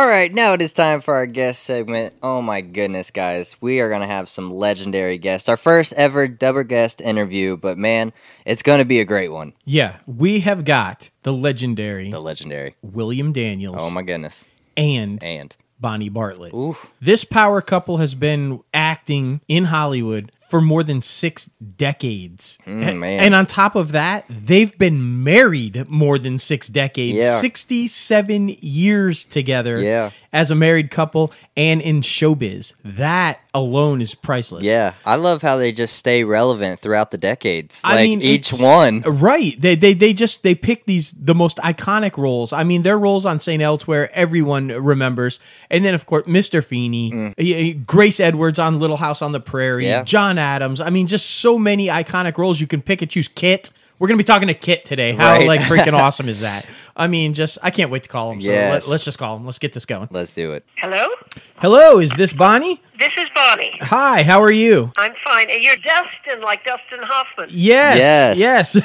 All right, now it is time for our guest segment. Oh my goodness, guys. We are going to have some legendary guests. Our first ever double guest interview, but man, it's going to be a great one. Yeah, we have got the legendary The legendary. William Daniels Oh my goodness. and And Bonnie Bartlett. oof. This power couple has been acting in Hollywood for more than six decades. Mm, A- man. And on top of that, they've been married more than six decades. Yeah. 67 years together Yeah. as a married couple and in showbiz. That alone is priceless. Yeah, I love how they just stay relevant throughout the decades. I like mean, each one, Right. They, they they just they pick these the most iconic roles. I mean, their roles on St. Elsewhere everyone remembers, and then of course Mr. Feeney, y- Grace Edwards on Little House on the Prairie, Mm. Yeah. John Adams. I mean, just so many iconic roles you can pick and choose. Kit. We're gonna be talking to Kit today. How Right. like freaking awesome is that? I mean, just I can't wait to call him. So Yes. let, us just call him. Let's get this going. Let's do it. Hello? Hello, is this Bonnie? This is Bonnie. Hi, how are you? I'm fine. And you're Dustin, like Dustin Hoffman. Yes, yes,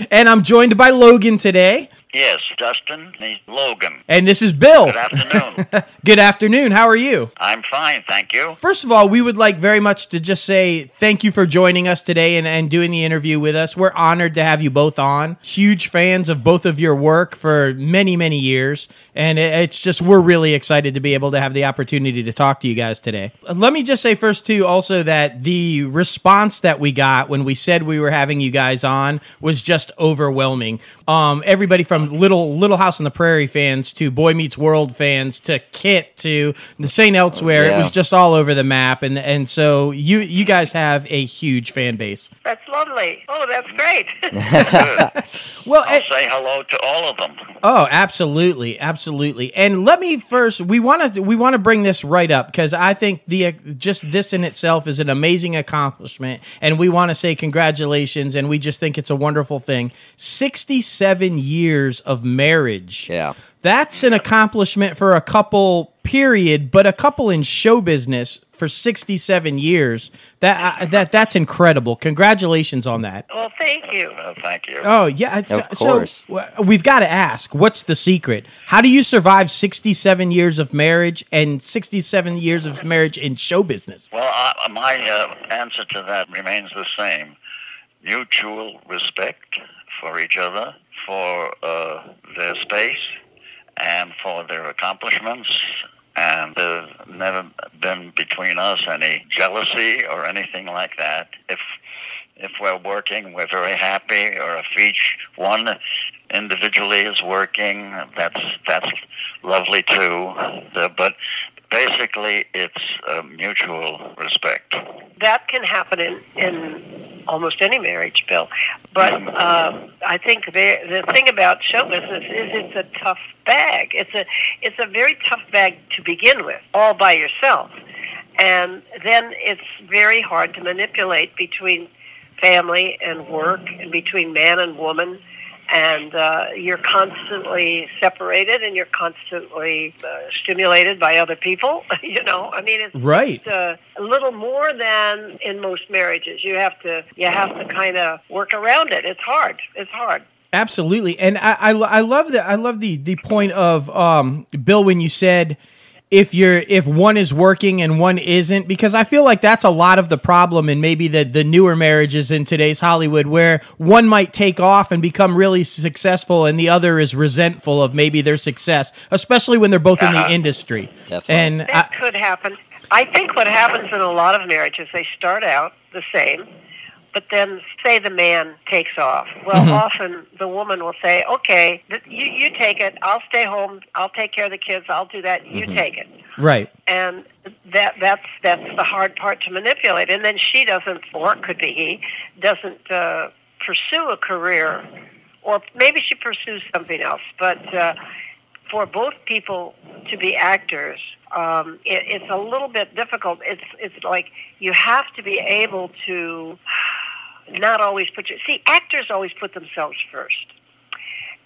and I'm joined by Logan today, Yes, Dustin. He's Logan. and this is Bill. Good afternoon. Good afternoon. How are you? I'm fine, thank you. First of all, we would like very much to just say thank you for joining us today and, and doing the interview with us. We're honored to have you both on. Huge fans of both of your work for many, many years. And it, it's just, we're really excited to be able to have the opportunity to talk to you guys today. Let me just say first, too, also that the response that we got when we said we were having you guys on was just overwhelming. Um, everybody from Little Little House on the Prairie fans to Boy Meets World fans to Kit to the St. Elsewhere. It was just all over the map, and and so you you guys have a huge fan base. That's lovely. Oh, that's great. Well, I'll eh, say hello to all of them. Oh, absolutely, absolutely. And let me first we want to we want to bring this right up because I think the just this in itself is an amazing accomplishment, and we want to say congratulations, and we just think it's a wonderful thing. Sixty seven years of marriage. Yeah. That's an accomplishment for a couple period, but a couple in show business for 67 years. That uh, that that's incredible. Congratulations on that. well, thank you. Uh, thank you. Oh, yeah. so- course. So we've got to ask, what's the secret? How do you survive 67 years of marriage and 67 years of marriage in show business? Well, I, my uh, answer to that remains the same. Mutual respect for each other, for uh, their space, and for their accomplishments. And there's never been between us any jealousy or anything like that. If if we're working, we're very happy, or if each one individually is working, that's that's lovely too. But basically, it's uh, mutual respect. That can happen in, in almost any marriage, Bill. But uh, I think the, the thing about show business is it's a tough bag. It's a it's a very tough bag to begin with, all by yourself, and then it's very hard to manipulate between family and work, and between man and woman. And uh, you're constantly separated, and you're constantly uh, stimulated by other people. you know, I mean, it's Right. uh, a little more than in most marriages. You have to you have to kind of work around it. It's hard. It's hard. Absolutely, and I, I, I love that. I love the the point of um, Bill when you said if you're if one is working and one isn't, because I feel like that's a lot of the problem in maybe the the newer marriages in today's Hollywood, where one might take off and become really successful, and the other is resentful of maybe their success, especially when they're both in the Uh-huh. industry. Definitely. And That I, could happen. I think what happens in a lot of marriages, they start out the same, but then say the man takes off. Well, often the woman will say, "Okay, th- you you take it. I'll stay home. I'll take care of the kids. I'll do that. You take it." right, and that that's that's the hard part to manipulate. And then she doesn't, or it could be he, doesn't uh, pursue a career, or maybe she pursues something else. But uh, for both people to be actors, um, it, it's a little bit difficult. It's it's like you have to be able to not always put your see actors always put themselves first,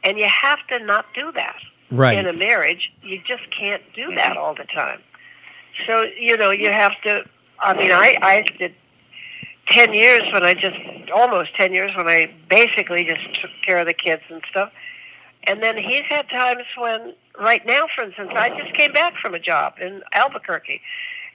and you have to not do that right, in a marriage, you just can't do mm-hmm. that all the time. So you know, you have to. I mean, I I did ten years when I just almost ten years when I basically just took care of the kids and stuff. And then he's had times when right now, for instance, I just came back from a job in Albuquerque,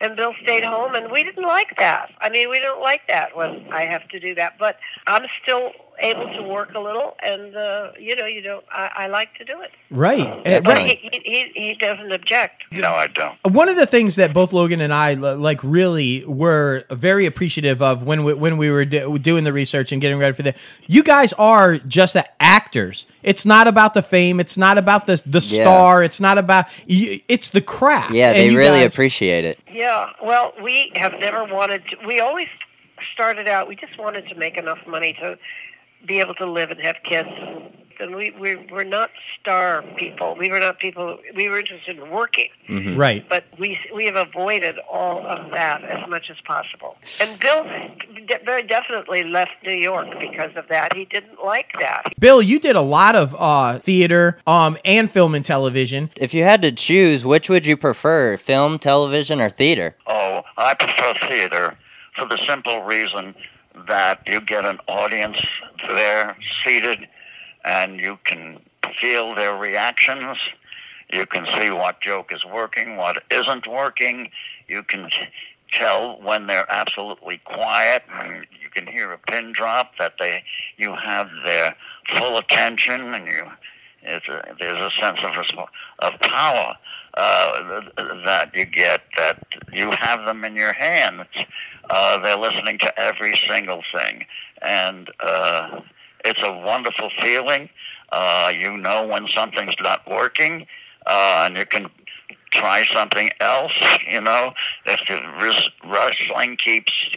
and Bill stayed home, and we didn't like that. I mean, we don't like that when I have to do that. But I'm still able to work a little, and uh, you know, you don't. I, I like to do it. Right. Uh, right. He, he, he doesn't object. No, I don't. One of the things that both Logan and I like really were very appreciative of when we, when we were do, doing the research and getting ready for the you guys are just the actors. It's not about the fame. It's not about the the Yeah. star. It's not about it's the craft. Yeah, they really guys- appreciate it. Yeah, well, we have never wanted to. We always started out, we just wanted to make enough money to be able to live and have kids. And we, we were not star people. We were not people, we were interested in working. hmm right. But we, we have avoided all of that as much as possible. And Bill de- very definitely left New York because of that. He didn't like that. Bill, you did a lot of uh, theater um, and film and television. If you had to choose, which would you prefer, film, television, or theater? Oh, I prefer theater for the simple reason that you get an audience there seated and you can feel their reactions. You can see what joke is working, what isn't working. You can tell when they're absolutely quiet and you can hear a pin drop that they you have their full attention and you it's a, there's a sense of of power uh, that you get that you have them in your hands. Uh, they're listening to every single thing, and uh, it's a wonderful feeling. Uh, you know when something's not working, uh, and you can try something else. You know, if the wrestling keeps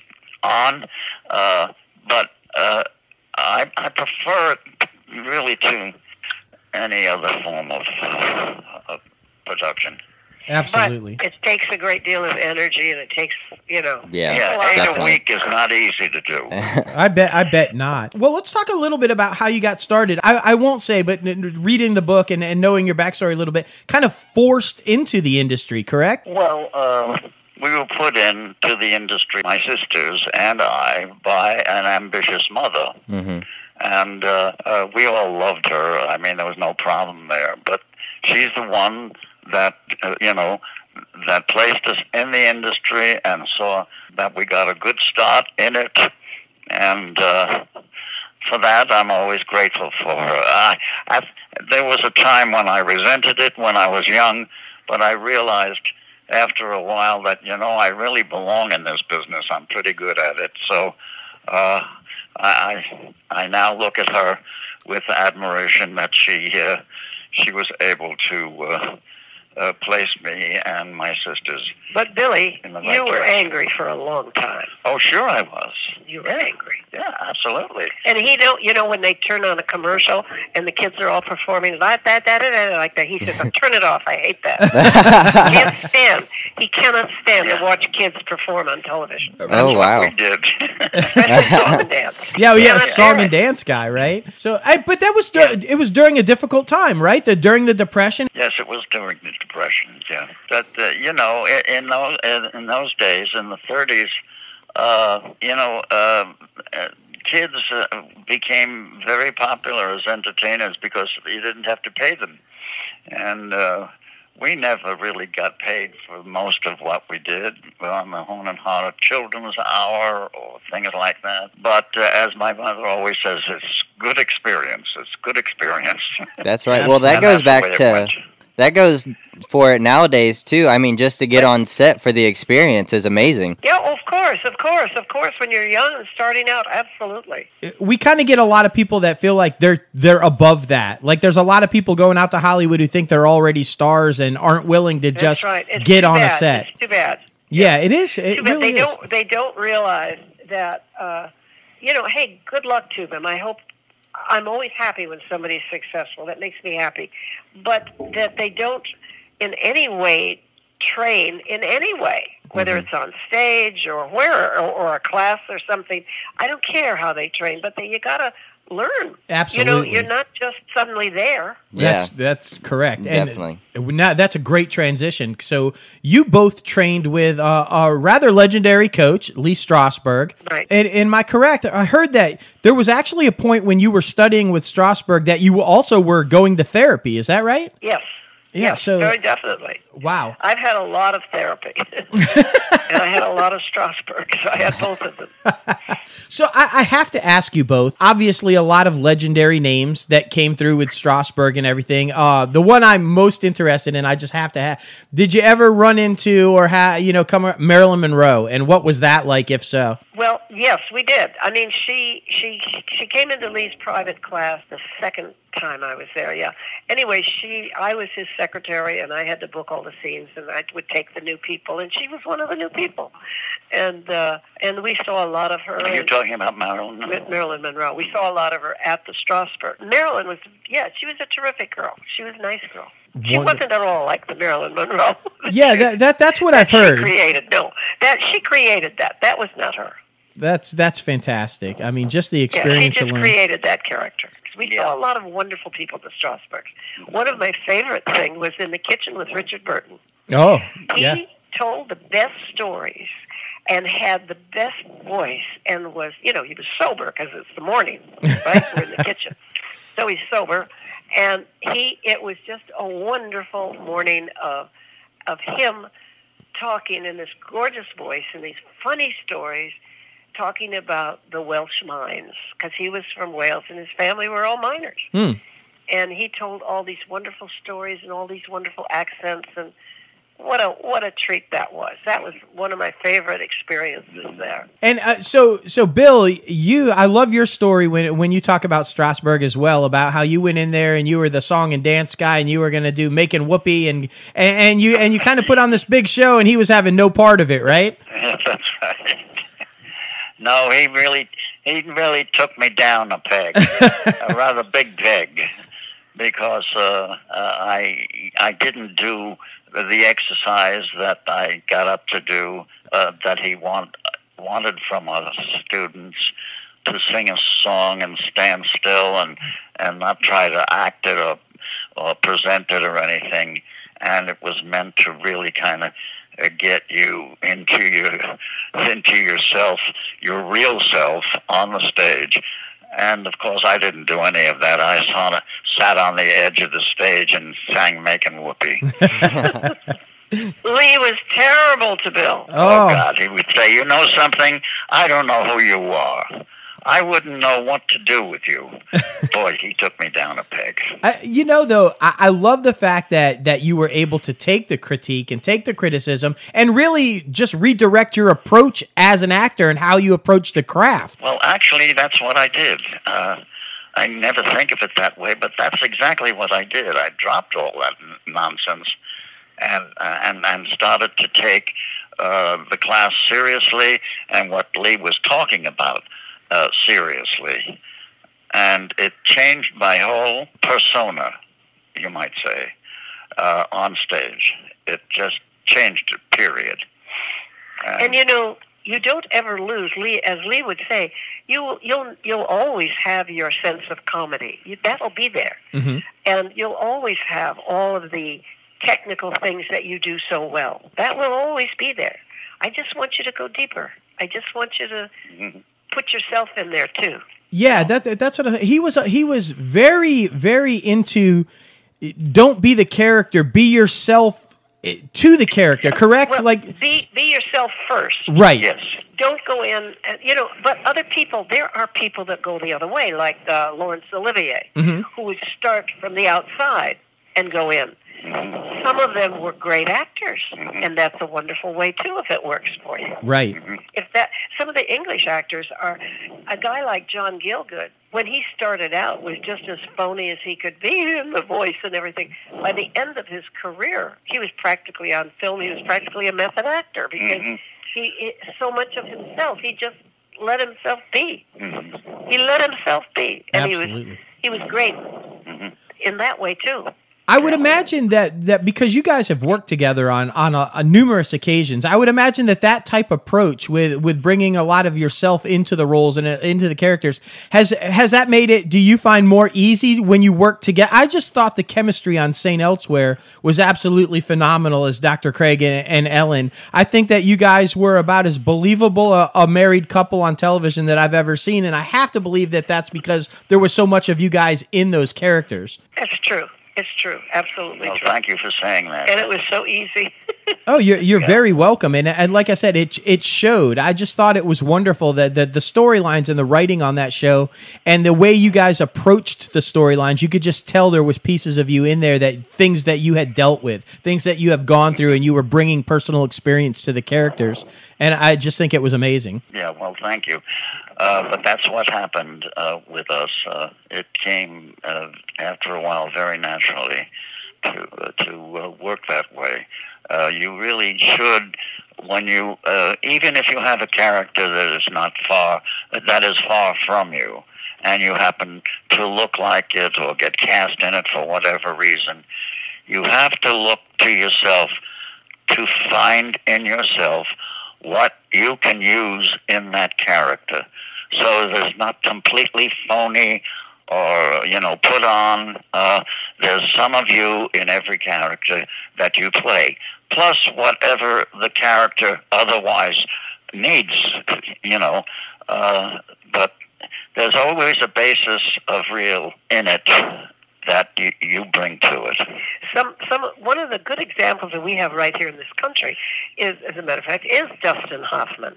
on, uh, but uh, I, I prefer it really to any other form of, of production. Absolutely. But it takes a great deal of energy and it takes, you know. Yeah, a Yeah, eight definitely. a week is not easy to do. I bet. I bet not. Well, let's talk a little bit about how you got started. I, I won't say, but reading the book and, and knowing your backstory a little bit, kind of forced into the industry, correct? Well, uh, we were put into the industry, my sisters and I, by an ambitious mother. hmm and uh, uh, we all loved her. I mean, there was no problem there. But she's the one that uh, you know that placed us in the industry and saw that we got a good start in it, and uh, for that I'm always grateful for her. I, I, there was a time when I resented it when I was young, but I realized after a while that you know I really belong in this business. I'm pretty good at it, so. Uh, I I now look at her with admiration that she uh, she was able to uh, uh, place me and my sisters. But Billy, In the right you were direction. angry for a long time. Oh, sure, I was. You were angry. Yeah, absolutely. And he don't, you know, when they turn on a commercial and the kids are all performing that, that, that, that, that like that, he says, "Turn it off. I hate that." he can't stand. He cannot stand to watch kids perform on television, Oh wow. We did. song and dance. Yeah, well, yeah, Cannot song and dance guy, right? So, I, but that was dur- it was during a difficult time, right? The during the depression. Yes, it was during the depression. Yeah, that uh, you know, i- in those in those days, in the 30s, uh, you know, uh, uh, kids uh, became very popular as entertainers because you didn't have to pay them, and uh, we never really got paid for most of what we did on the Horn and Hardart Children's Hour or things like that. But uh, as my mother always says, it's good experience. It's good experience. That's right. Well, that goes back to went. That goes for it nowadays too. I mean, just to get on set for the experience is amazing. Yeah, of course, of course, of course. When you're young and starting out, absolutely. we kind of get a lot of people that feel like they're they're above that. Like there's a lot of people going out to Hollywood who think they're already stars and aren't willing to That's just right. It's get too on a set. It's too bad. Yeah, it is. It Too really they is. don't they don't realize that uh, you know hey good luck to them i hope i'm always happy when somebody's successful. That makes me happy. But that they don't in any way train in any way whether Mm-hmm. it's on stage or where or, or a class or something. I don't care how they train but they, you gotta learn Absolutely. you know you're not just suddenly there That's Yeah. that's correct. Definitely. And now that's a great transition. So you both trained with uh, a rather legendary coach, Lee Strasberg. Right. And am I correct? I heard that there was actually a point when you were studying with Strasberg that you also were going to therapy. Is that right? yes Yeah, Yes, so very definitely. wow. I've had a lot of therapy, and I had a lot of Strasberg. So I had both of them. So I, I have to ask you both. Obviously, a lot of legendary names that came through with Strasberg and everything. Uh, the one I'm most interested in, I just have to have. Did you ever run into or have you know come Marilyn Monroe? And what was that like? If so, Well, yes, we did. I mean, she she she came into Lee's private class the second time I was there. Yeah. Anyway, she I was his secretary, and I had to book all the scenes, and I would take the new people, and she was one of the new people, and uh, and we saw a lot of her. Are you and- talking about Marilyn? with Marilyn Monroe. We saw a lot of her at the Strasberg. Marilyn was, yeah, she was a terrific girl. She was a nice girl. She Wonderful. wasn't at all like the Marilyn Monroe. yeah, that, that that's what I've she heard. created. No, that she created that. That was not her. That's that's fantastic. I mean, just the experience Yeah, she experience just alone. created that character. 'Cause We Yeah. saw a lot of wonderful people at the Strasberg. One of my favorite things was in the kitchen with Richard Burton. oh, He yeah. told the best stories and had the best voice and was, you know, he was sober because it's the morning, right? We're in the kitchen. So he's sober. And he, it was just a wonderful morning of, of him talking in this gorgeous voice and these funny stories talking about the Welsh mines because he was from Wales and his family were all miners. Hmm. And he told all these wonderful stories and all these wonderful accents and what a what a treat that was. That was one of my favorite experiences there. And uh, so, so Bill, you, I love your story when when you talk about Strasberg as well, about how you went in there and you were the song and dance guy, and you were going to do making whoopee, and, and and you and you kind of put on this big show, and he was having no part of it, right? That's right. No, he really he really took me down a peg, a rather big peg, because uh, uh, I I didn't do the exercise that I got up to do uh, that he want wanted from us students to sing a song and stand still and and not try to act it or or present it or anything. And it was meant to really kind of get you into your into yourself, your real self on the stage. And of course, I didn't do any of that. I sort of sat on the edge of the stage and sang "Making Whoopee." Lee was terrible to Bill. Oh. Oh God, he would say, "You know something? I don't know who you are. I wouldn't know what to do with you." Boy, he took me down a peg. I, you know, though, I, I love the fact that that you were able to take the critique and take the criticism and really just redirect your approach as an actor and how you approach the craft. Well, actually, that's what I did. Uh, I never think of it that way, but that's exactly what I did. I dropped all that n- nonsense and uh, and and started to take uh, the class seriously and what Lee was talking about uh, seriously, and it changed my whole persona, you might say, uh, on stage. It just changed it. Period. And you know, you don't ever lose Lee as Lee would say, you you'll you'll always have your sense of comedy. You, that'll be there. Mm-hmm. And you'll always have all of the technical things that you do so well. That will always be there. I just want you to go deeper. I just want you to Mhm. Put yourself in there too. Yeah, that that's what I, he was. He was very, very into. Don't be the character. Be yourself eh, to the character. Correct? Well, like be be yourself first. right. Yes. Don't go in, and, you know. But other people, there are people that go the other way, like uh, Laurence Olivier, Mhm. who would start from the outside and go in. Some of them were great actors, Mhm. and that's a wonderful way too if it works for you. Right. If that some of the English actors are a guy like John Gielgud, when he started out was just as phony as he could be in the voice and everything. By the end of his career, he was practically on film. He was practically a method actor because Mhm. he, he so much of himself. He just let himself be. Mhm. He let himself be, and he was he was great Mhm. in that way too. I would imagine that that because you guys have worked together on on a, a numerous occasions, I would imagine that that type of approach with with bringing a lot of yourself into the roles and uh, into the characters has has that made it. Do you find more easy when you work together? I just thought the chemistry on Saint Elsewhere was absolutely phenomenal as Dr. Craig and, and Ellen. I think that you guys were about as believable a, a married couple on television that I've ever seen, and I have to believe that that's because there was so much of you guys in those characters. That's true. It's true. Absolutely Well, true. thank you for saying that. And it was so easy. Oh, you're you're very welcome, and and like I said, it it showed. I just thought it was wonderful that the, the storylines and the writing on that show, and the way you guys approached the storylines, you could just tell there was pieces of you in there that things that you had dealt with, things that you have gone through, and you were bringing personal experience to the characters, and I just think it was amazing. Yeah, well, thank you. Uh, but that's what happened uh, with us. Uh, it came uh, after a while very naturally to uh, to work that way. You really should, when you, even if you have a character that is not far, that is far from you, and you happen to look like it or get cast in it for whatever reason, you have to look to yourself to find in yourself what you can use in that character so there's not completely phony or you know put on. Uh, there's some of you in every character that you play. Plus whatever the character otherwise needs you know uh, but there's always a basis of real in it that you, you bring to it some some one of the good examples that we have right here in this country is, as a matter of fact, is Dustin Hoffman.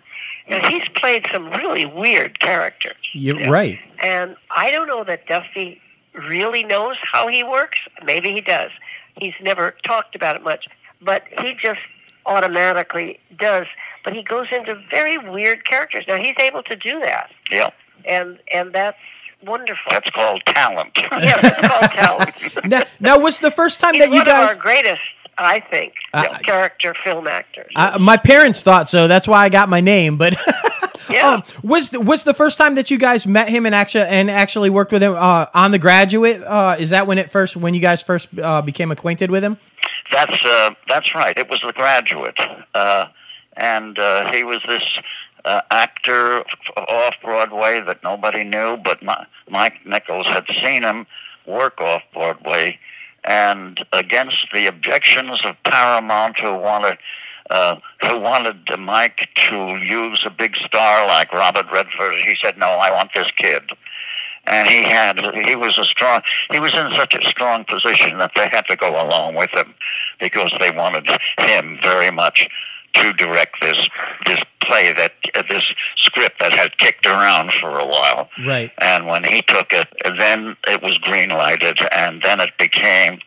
Now he's played some really weird characters, You're Yeah. right. and I don't know that Dusty really knows how he works. Maybe he does. He's never talked about it much, but he just automatically does. But he goes into very weird characters. Now he's able to do that, yeah and and that's wonderful. that's called talent yeah, that's called talent. Now, now was the first time He's that you one guys? of our greatest, I think, Uh, character film actors. Uh, my parents thought so. That's why I got my name. But yeah, um, was was the first time that you guys met him and actually and actually worked with him uh, on The Graduate? Uh, is that when it first when you guys first uh, became acquainted with him? That's uh, that's right. It was The Graduate, uh, and uh, he was this uh, actor off Broadway that nobody knew, but Mi- Mike Nichols had seen him work off Broadway, and against the objections of Paramount, who wanted. Uh, who wanted Mike to use a big star like Robert Redford? He said, "No, I want this kid." and he had he was a strong he was in such a strong position that they had to go along with him because they wanted him very much to direct this this play that uh, this script that had kicked around for a while Right. and when he took it then it was green lighted and then it became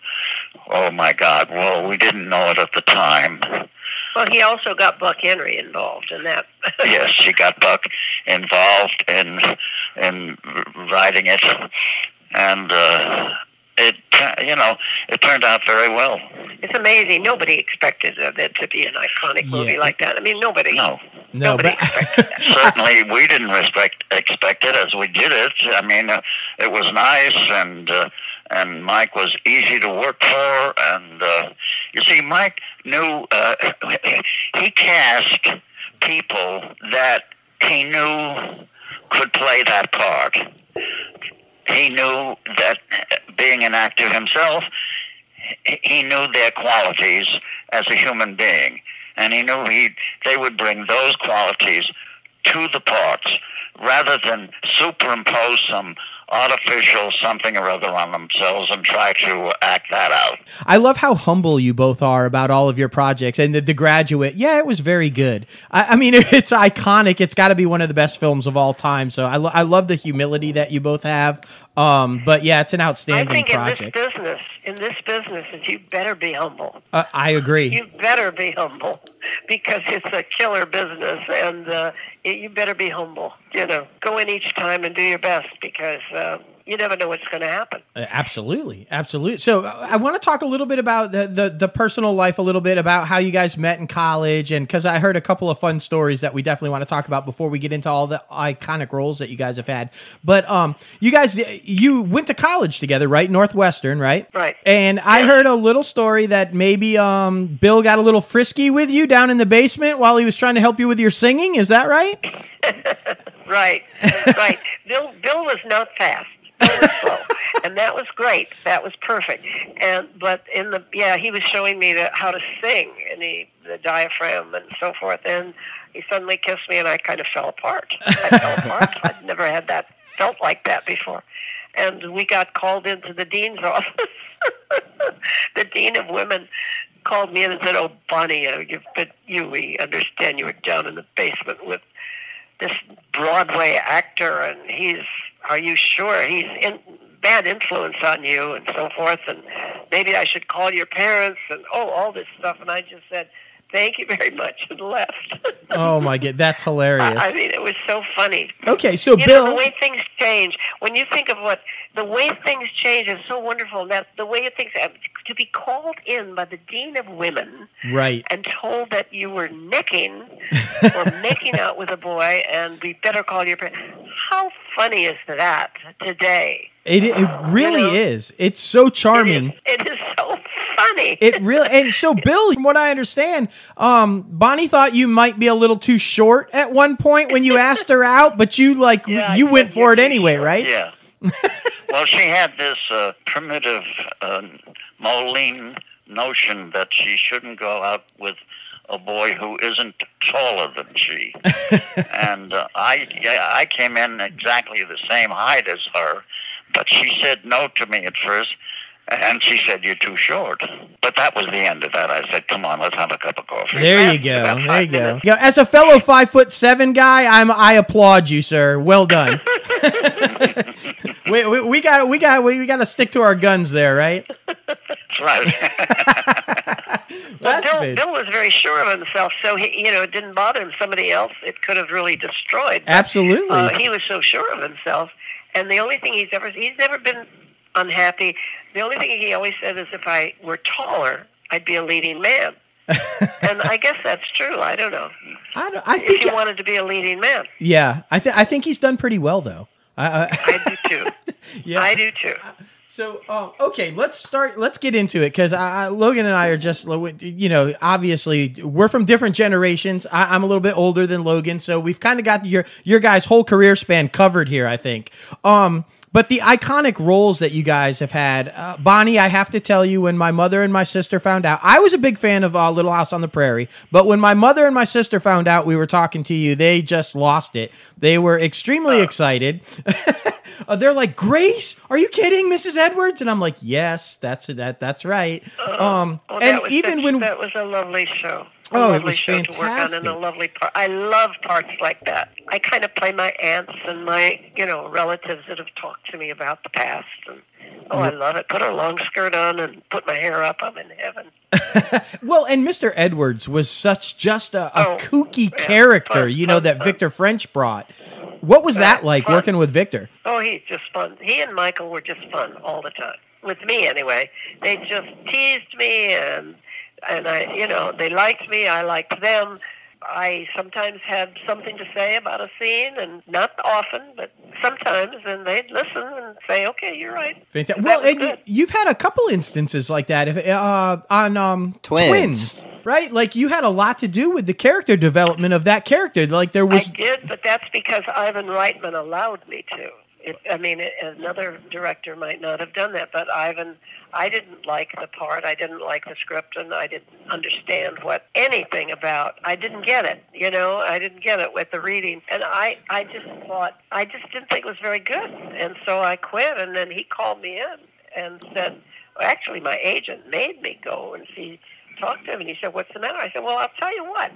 oh my god well we didn't know it at the time well, he also got Buck Henry involved in that. yes, he got Buck involved in in writing it, and uh, it you know it turned out very well. it's amazing. Nobody expected uh, it to be an iconic movie Yeah. like that. I mean, nobody. No, No, Nobody but certainly we didn't respect expect it as we did it. I mean, uh, it was nice and. Uh, and Mike was easy to work for, and uh, you see, Mike knew uh, he cast people that he knew could play that part. He knew that being an actor himself, he knew their qualities as a human being, and he knew he they would bring those qualities to the parts rather than superimpose some artificial something or other on themselves and try to act that out. I love how humble you both are about all of your projects. And the, the Graduate, yeah, it was very good. I, I mean, it's iconic. It's got to be one of the best films of all time. So I, lo- I love the humility that you both have. Um, but yeah, it's an outstanding I outstanding think in project. this business, in this business, you better be humble. uh, I agree. You better be humble because it's a killer business, and uh, it, you better be humble. You know, go in each time and do your best because uh, you never know what's going to happen. Uh, Absolutely, absolutely. So uh, I want to talk a little bit about the, the the personal life, a little bit about how you guys met in college, and because I heard a couple of fun stories that we definitely want to talk about before we get into all the iconic roles that you guys have had. But um, you guys, you went to college together, right? Northwestern, right? Right. And I heard a little story that maybe um Bill got a little frisky with you down in the basement while he was trying to help you with your singing. Is that right? Right, right. Bill, Bill was not fast. And that was great. That was perfect. And but in the yeah, he was showing me the, how to sing and the the diaphragm and so forth. And he suddenly kissed me, and I kind of fell apart. I fell apart. I'd never had that felt like that before. and we got called into the dean's office. the dean of women called me in and said, "Oh, Bonnie, uh, you've been, you we understand you were down in the basement with this Broadway actor, and he's. Are you sure he's in bad influence on you, and so forth? And maybe I should call your parents, and oh, all this stuff." And I just said. Thank you very much, and left. Oh my god, that's hilarious. I mean, it was so funny. Okay, so You Bill, know, the way things change, when you think of what the way things change is so wonderful. That the way things um, to be called in by the dean of women right? and told that you were nicking or making out with a boy, and we better call your parents. How funny is that today? It it really know? is. It's so charming. it is so funny. It really and so Bill, from what I understand, um, Bonnie thought you might be a little too short at one point when you asked her out, but you like Yeah, you said went for it anyway, short. right? Yeah. well, she had this uh, primitive uh, Moline notion that she shouldn't go out with a boy who isn't taller than she. and uh, I, yeah, I came in exactly the same height as her, but she said no to me at first. And she said, "You're too short." But that was the end of that. I said, "Come on, let's have a cup of coffee." There you go. There you go. Yeah, as a fellow five foot seven guy, I'm I applaud you, sir. Well done. we, we, we got we got we, got to stick to our guns there, right? That's right. That's Bill. Bill was very sure of himself, so he, you know, it didn't bother him. Somebody else, it could have really destroyed. Absolutely. Uh, he was so sure of himself, and the only thing he's ever he's never been unhappy. The only thing he always said is, if I were taller, I'd be a leading man. and I guess that's true. I don't know. I, don't- I If think you wanted to be a leading man, yeah, I think I think he's done pretty well though. I, I, I do too. yeah. I do too. So, um, okay, let's start. Let's get into it because Logan and I are just, you know, obviously we're from different generations. I, I'm a little bit older than Logan, so we've kind of got your your guys' whole career span covered here. I think. Um, but the iconic roles that you guys have had, uh, Bonnie, I have to tell you, when my mother and my sister found out, I was a big fan of uh, Little House on the Prairie. But when my mother and my sister found out we were talking to you, they just lost it. They were extremely excited. Uh, they're like, Grace, are you kidding, Mrs. Edwards? And I'm like, yes, that's that, that's right. Um, Well, and was, even that, when that was a lovely show. A Oh, it was show to work on and a lovely part. I love parts like that. I kind of play my aunts and my, you know, relatives that have talked to me about the past. And oh, I love it. Put a long skirt on and put my hair up. I'm in heaven. well, and Mr. Edwards was such just a, a Oh, kooky yeah, character, fun, you know, fun, that fun. Victor French brought. What was that like fun. working with Victor? Oh, he's just fun. He and Michael were just fun all the time. With me, anyway. They just teased me, and and I, you know, they liked me. I liked them. I sometimes had something to say about a scene, and not often, but sometimes, and they'd listen and say, "Okay, you're right." Fantastic. Well, and you, good. you've had a couple instances like that if, uh, on um, Twins. right? Like you had a lot to do with the character development of that character. Like there was I did, but that's because Ivan Reitman allowed me to. It, I mean, it, another director might not have done that, but Ivan, I didn't like the part. I didn't like the script, and I didn't understand what anything about. I didn't get it. You know, I didn't get it with the reading, and I, I just thought, I just didn't think it was very good, and so I quit. And then he called me in and said, well, actually, my agent made me go and see, talk to him, and he said, "What's the matter?" I said, "Well, I'll tell you what."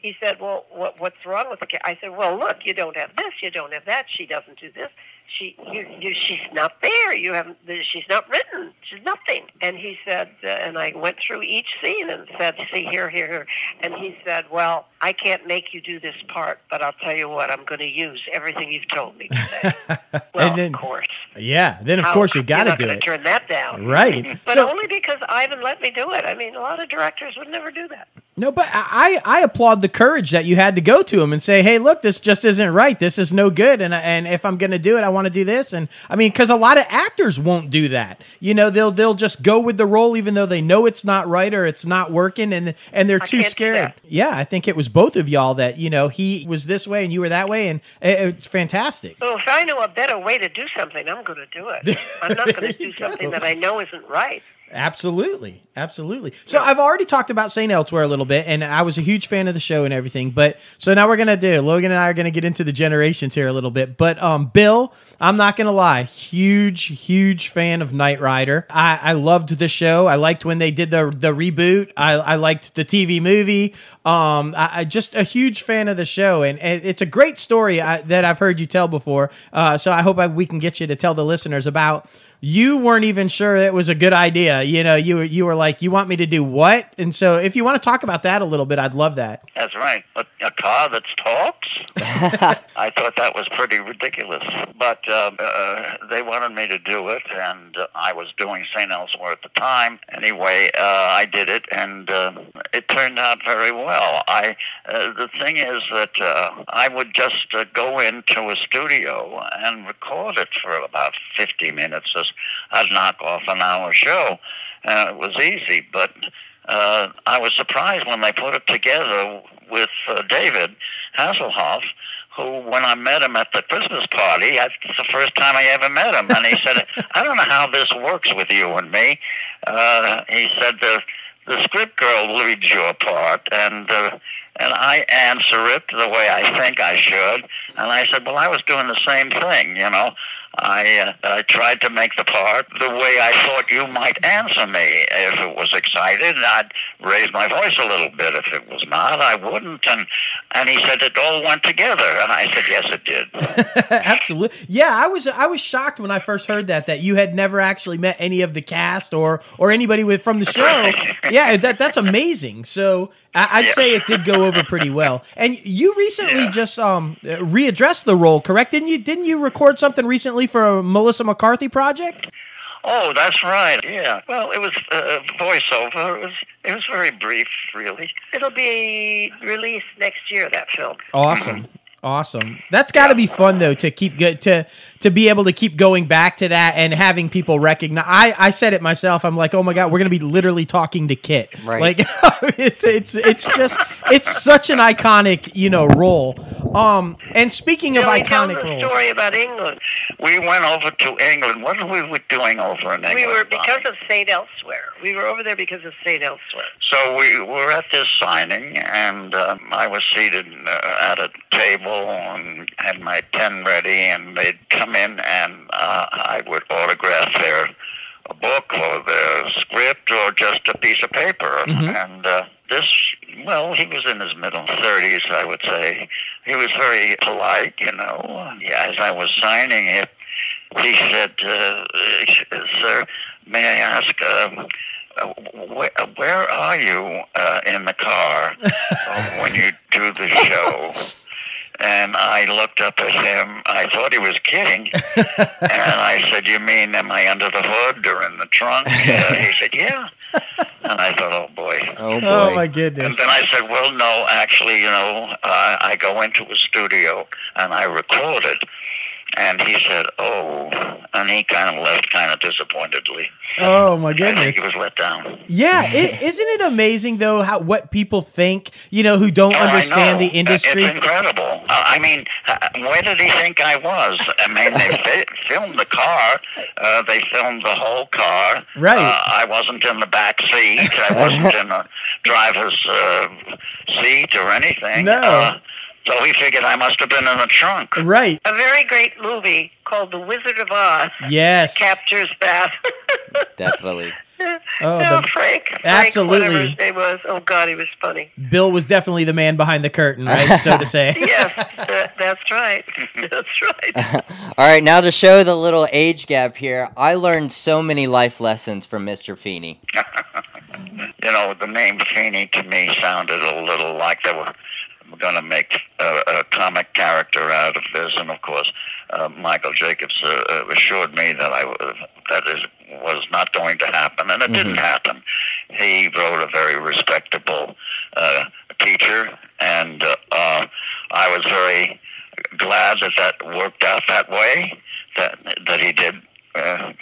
He said, "Well, what, what's wrong with the cat?" I said, "Well, look, you don't have this, you don't have that. She doesn't do this. She, you, you, she's not there. You haven't. She's not written. She's nothing." And he said, uh, and I went through each scene and said, "See here, here, here." And he said, "Well, I can't make you do this part, but I'll tell you what. I'm going to use everything you've told me to say." well, And then- of course. yeah. Then of How- course you got to do it, Turn that down. right? But so only because Ivan let me do it. I mean, a lot of directors would never do that. no, but I I applaud the courage that you had to go to him and say, hey, look, this just isn't right. This is no good, and and if I'm gonna do it, I want to do this. And I mean, because a lot of actors won't do that. You know, they'll they'll just go with the role even though they know it's not right or it's not working, and and they're I too scared. Yeah, I think it was both of y'all that you know he was this way and you were that way, and it, it's fantastic. So if I know a better way to do something, I'm going to do it. I'm not going to do something that I know isn't right. Absolutely. Absolutely. So I've already talked about St. Elsewhere a little bit, and I was a huge fan of the show and everything. But so now we're gonna do Logan and I are gonna get into the generations here a little bit. But um, Bill, I'm not gonna lie, huge, huge fan of Knight Rider. I, I loved the show. I liked when they did the the reboot. I, I liked the TV movie. Um, I, I just a huge fan of the show, and, and it's a great story I, that I've heard you tell before. Uh, so I hope I, we can get you to tell the listeners about you weren't even sure it was a good idea. You know, you you were like, you want me to do what? And so, if you want to talk about that a little bit, I'd love that. That's right. A, a car that talks? I thought that was pretty ridiculous. But uh, uh, they wanted me to do it, and uh, I was doing St. Elsewhere at the time. Anyway, uh, I did it, and uh, it turned out very well. I uh, The thing is that uh, I would just uh, go into a studio and record it for about 50 minutes. As I'd knock off an hour show. Uh, it was easy, but uh, I was surprised when they put it together with uh, David Hasselhoff, who, when I met him at the Christmas party, that's the first time I ever met him, and he said, "I don't know how this works with you and me." Uh, he said, "the the script girl reads your part, and." Uh, and I answer it the way I think I should. And I said, well, I was doing the same thing, you know. I uh, I tried to make the part the way I thought you might answer me. If it was excited, and I'd raise my voice a little bit. If it was not, I wouldn't. And and he said it all went together, and I said yes, it did. Absolutely. Yeah, I was I was shocked when I first heard that that you had never actually met any of the cast or or anybody with from the show. yeah, that that's amazing. So I, I'd Yeah. say it did go over pretty well. And you recently Yeah. just um readdressed the role, correct? Didn't you? Didn't you record something recently for a Melissa McCarthy project? Oh, that's right. Yeah. Well, it was uh, voiceover. It was it was very brief, really. It'll be released next year. That film. Awesome. Awesome. That's got to be fun though to keep go- to to be able to keep going back to that and having people recognize. I I said it myself. I'm like, oh my god, we're gonna be literally talking to Kit. Right. Like it's it's it's just it's such an iconic you know role. Um. And speaking of iconic roles, story about England. We went over to England. What were we doing over in England? We were Bonnie? because of Saint Elsewhere. We were over there because of Saint Elsewhere. So we were at this signing, and um, I was seated uh, at a table and had my pen ready, and they'd come in, and uh, I would autograph their a book or their script or just a piece of paper. And uh, this, well, he was in his middle 30s, I would say. He was very polite, you know. Yeah, as I was signing it, he said, uh, "Sir, may I ask?" Um, uh, where, where are you uh, in the car uh, when you do the show? And I looked up at him. I thought he was kidding. and I said, You mean, am I under the hood or in the trunk? Uh, he said, Yeah. And I thought, Oh boy. Oh boy. oh my And then I said, Well, no, actually, you know, uh, I go into a studio and I record it. And he said, Oh. And he kind of left kind of disappointedly. oh my I think goodness. he was let down. Yeah, is isn't it amazing though how what people think you know who don't Oh, understand the industry? It's incredible. Uh, I mean, uh, where did he think I was? I mean, they fi- filmed the car. Uh, they filmed the whole car. Right. Uh, I wasn't in the back seat. I wasn't in the driver's uh, seat or anything. No. So he figured I must have been in the trunk. Right. A very great movie called The Wizard of Oz Yes. captures that. Definitely. Oh, no, the- Frank. Frank, Absolutely. Whatever his name was. Oh God, he was funny. Bill was definitely the man behind the curtain, right? so to say. Yes, that, that's right. That's right. All right, now to show the little age gap here, I learned so many life lessons from Mr. Feeney. you know, the name Feeney to me sounded a little like there were going to make a, a comic character out of this, and of course, uh, Michael Jacobs uh, uh, assured me that I w- that is was not going to happen, and it didn't happen. He wrote a very respectable uh, teacher, and uh, uh, I was very glad that that worked out that way. That that he did uh,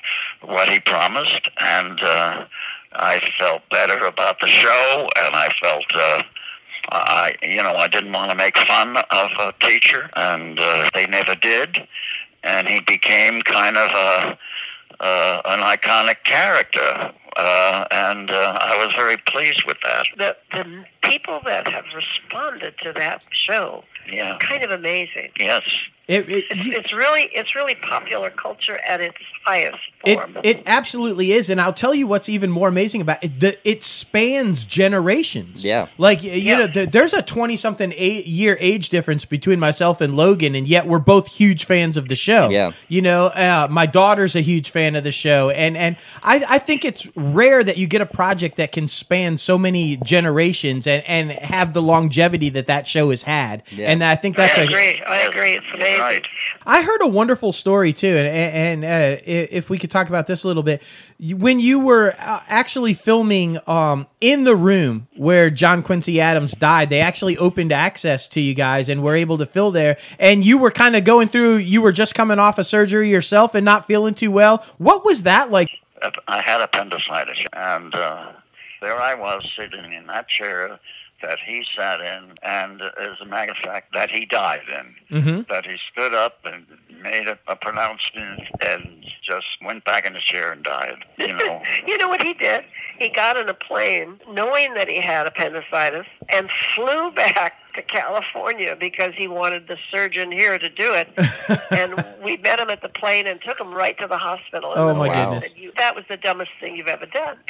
what he promised, and uh, I felt better about the show, and I felt. I, you know, I didn't want to make fun of a teacher, and uh, they never did. And he became kind of a, uh, an iconic character, uh, and uh, I was very pleased with that. The the people that have responded to that show, Yeah. kind of amazing. Yes. It, it, It's, it's really it's really popular culture at its highest It, form. it absolutely is, and I'll tell you what's even more amazing about it. The, it spans generations. Yeah. like you Yeah. know, th- there's a twenty something eight year age difference between myself and Logan, and yet we're both huge fans of the show. Yeah. you know, uh, my daughter's a huge fan of the show, and and I, I think it's rare that you get a project that can span so many generations and and have the longevity that that show has had. Yeah. And I think that's I a agree. I agree. It's amazing. Right. I heard a wonderful story too, and and, uh, if we could talk about this a little bit, when you were uh, actually filming um, in the room where John Quincy Adams died, they actually opened access to you guys and were able to fill there, and you were kind of going through. You were just coming off a surgery yourself and not feeling too well. What was that like? I had appendicitis, and uh, there I was sitting in that chair that he sat in, and as a matter of fact, that he died in. Mhm. That he stood up and made a, a pronouncement and just went back in the chair and died. You know. you know what he did? He got on a plane knowing that he had appendicitis and flew back to California because he wanted the surgeon here to do it. and we met him at the plane and took him right to the hospital. Oh, my the Wow. nurse "You- That was the dumbest thing you've ever done.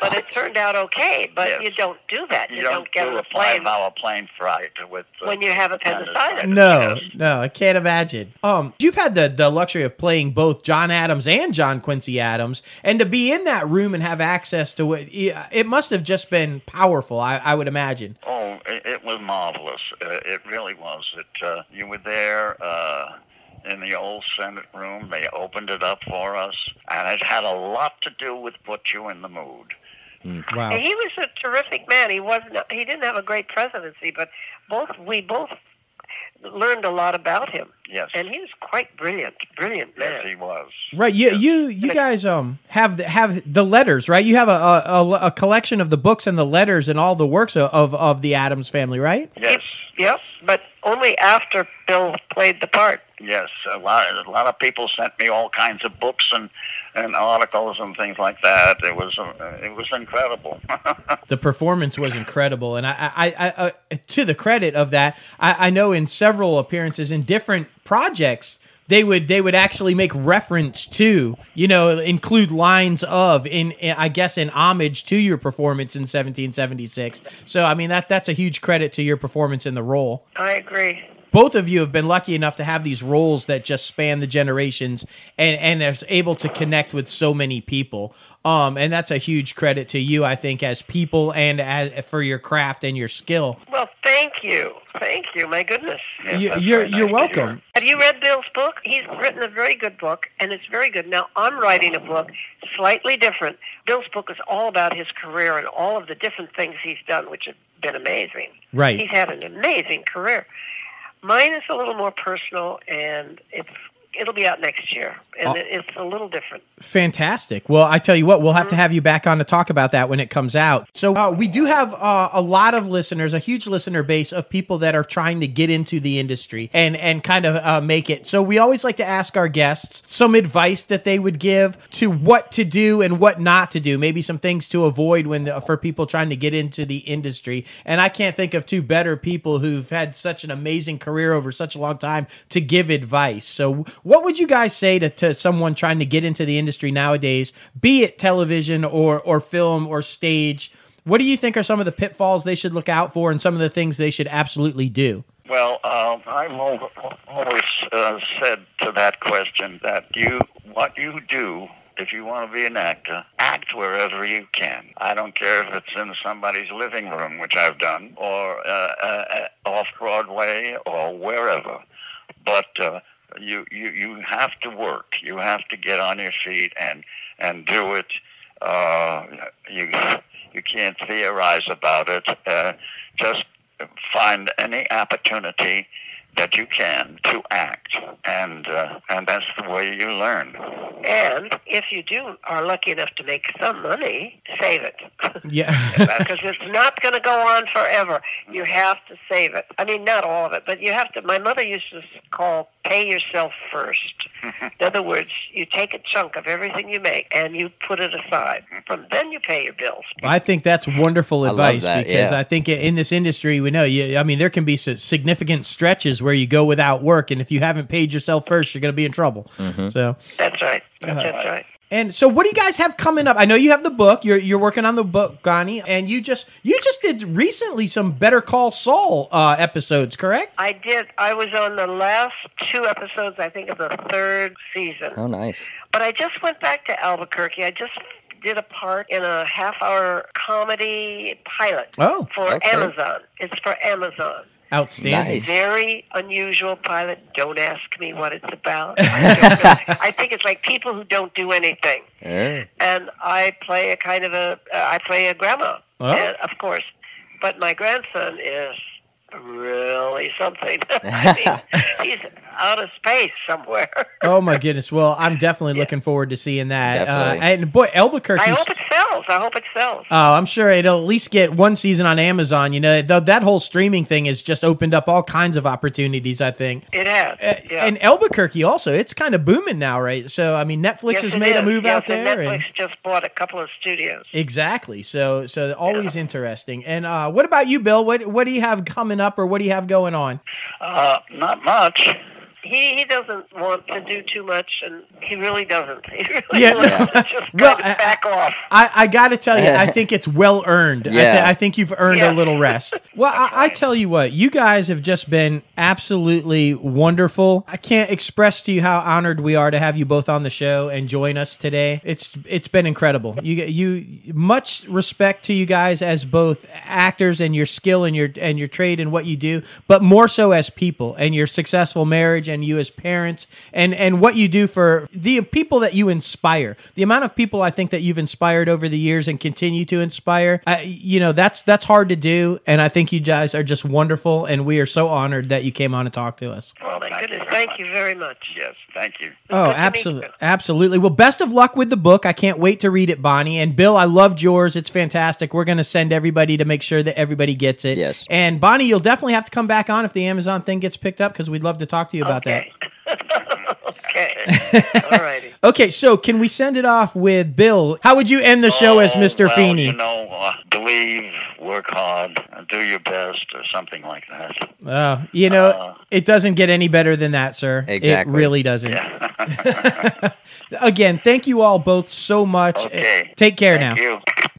but it turned out okay. But Yes. you don't do that. You, You don't, don't get do on a a plane five-hour plane flight with uh, when you have appendicitis. No, Yes. no, I can't imagine. Um, you've had the the luxury of playing both John Adams and John Quincy Adams, and to be in that room and have access to it, it must have just been powerful. I, I would imagine. Oh, it, it was marvelous. Uh, it really was. It uh, you were there uh, in the old Senate room. They opened it up for us, and it had a lot to do with put you in the mood. Wow. And he was a terrific man. He wasn't. He didn't have a great presidency, but both we both learned a lot about him. Yes, And he was quite brilliant, brilliant man. yes, he was. Right, you you you guys um have the, have the letters, right? You have a, a, a, a collection of the books and the letters and all the works of, of, of the Adams family, right? Yes, Yep, but only after Bill played the part. Yes. A lot, a lot of people sent me all kinds of books and, and articles and things like that. It was, uh, it was incredible. The performance was incredible, and I, I, I, I to the credit of that, I, I know in several appearances in different projects. They would they would actually make reference to you know include lines of in, in I guess in homage to your performance in 1776. So I mean that that's a huge credit to your performance in the role. I agree. Both of you have been lucky enough to have these roles that just span the generations and and are able to connect with so many people. Um, and that's a huge credit to you, I think, as people and as for your craft and your skill. Well, thank you, thank you. My goodness. Yes, You, that's you're nice you're welcome. Have you read Bill's book? He's written a very good book, and it's very good. Now, I'm writing a book slightly different. Bill's book is all about his career and all of the different things he's done, which have been amazing. Right. He's had an amazing career. Mine is a little more personal, and it's it'll be out next year, and Oh. it's a little different. Fantastic. Well, I tell you what, we'll have to have you back on to talk about that when it comes out. So, uh, we do have uh, a lot of listeners, a huge listener base of people that are trying to get into the industry and and kind of uh, make it. So, we always like to ask our guests some advice that they would give to what to do and what not to do. Maybe some things to avoid when the, for people trying to get into the industry. And I can't think of two better people who've had such an amazing career over such a long time to give advice. So, what would you guys say to, to someone trying to get into the industry nowadays, be it television or, or film or stage? What do you think are some of the pitfalls they should look out for and some of the things they should absolutely do? Well, uh, I've always uh, said to that question that you, what you do, if you want to be an actor, act wherever you can. I don't care if it's in somebody's living room, which I've done, or uh, uh, off Broadway or wherever. But uh, you, you, you have to work. You have to get on your feet and, and do it. Uh, you, you can't theorize about it. Uh, just find any opportunity that you can to act, and uh, and that's the way you learn. And if you do are lucky enough to make some money, save it. Yeah. because it's not going to go on forever. You have to save it. I mean, not all of it, but you have to. My mother used to call pay yourself first. In other words, you take a chunk of everything you make and you put it aside. From then you pay your bills. I think that's wonderful I love advice that, because yeah. I think in this industry we know you. I mean, there can be significant stretches where you go without work, and if you haven't paid yourself first, you're going to be in trouble. Mm-hmm. So, That's right. That's right. and so, what do you guys have coming up? I know you have the book. You're you're working on the book, Bonnie, and you just you just did recently some Better Call Saul uh, episodes, correct? I did. I was on the last two episodes, I think, of the third season. Oh, nice. But I just went back to Albuquerque. I just did a part in a half-hour comedy pilot Oh, for okay. Amazon. It's for Amazon. Outstanding. Nice. Very unusual pilot. Don't ask me what it's about. I. I think it's like people who don't do anything. Oh. And I play a kind of a, uh, I play a grandma, Oh. and, of course. But my grandson is really something. I mean, he's out of space somewhere. Oh my goodness! Well, I'm definitely looking forward to seeing that. Uh, and boy, Albuquerque. I hope it sells. I hope it sells. Oh, I'm sure it'll at least get one season on Amazon. You know, th- that whole streaming thing has just opened up all kinds of opportunities. I think. It has. Uh, yeah. And Albuquerque also, it's kind of booming now, right? So, I mean, Netflix Yes, has it made a move Yes, out and there, Netflix and just bought a couple of studios. exactly. So, so always interesting. And uh, what about you, Bill? What what do you have coming up, or what do you have going on? Uh, not much. He he doesn't want to do too much, and he really doesn't. He really Yeah, wants no. to just Well, kind of I- back off. I, I got to tell you, I think it's well earned. I, Yeah. I think you've earned a little rest. Well, I, I tell you what, you guys have just been absolutely wonderful. I can't express to you how honored we are to have you both on the show and join us today. It's it's been incredible. You you much respect to you guys as both actors and your skill and your and your trade and what you do, but more so as people and your successful marriage and you as parents and and what you do for the people that you inspire. The amount of people I think that you've inspired over the years and continue to inspire, I, you know, that's that's hard to do. And I think you guys are just wonderful, and we are so honored that you came on and talked to us. Well, My thank goodness, you very thank much. you very much. Yes, thank you. Oh, Good to meet absolutely, absolutely. Well, best of luck with the book. I can't wait to read it, Bonnie and Bill. I loved yours. It's fantastic. We're going to send everybody to make sure that everybody gets it. Yes. And Bonnie, you'll definitely have to come back on if the Amazon thing gets picked up because we'd love to talk to you about that. Okay. okay. All righty. Okay, so can we send it off with Bill? How would you end the show as Oh, Mr. well, Feeny? You know, uh, believe, work hard, do your best, or something like that. Uh, you know, Uh, it doesn't get any better than that, sir. Exactly. It really doesn't. Yeah. Again, thank you all both so much. Okay. Take care Thank now. you.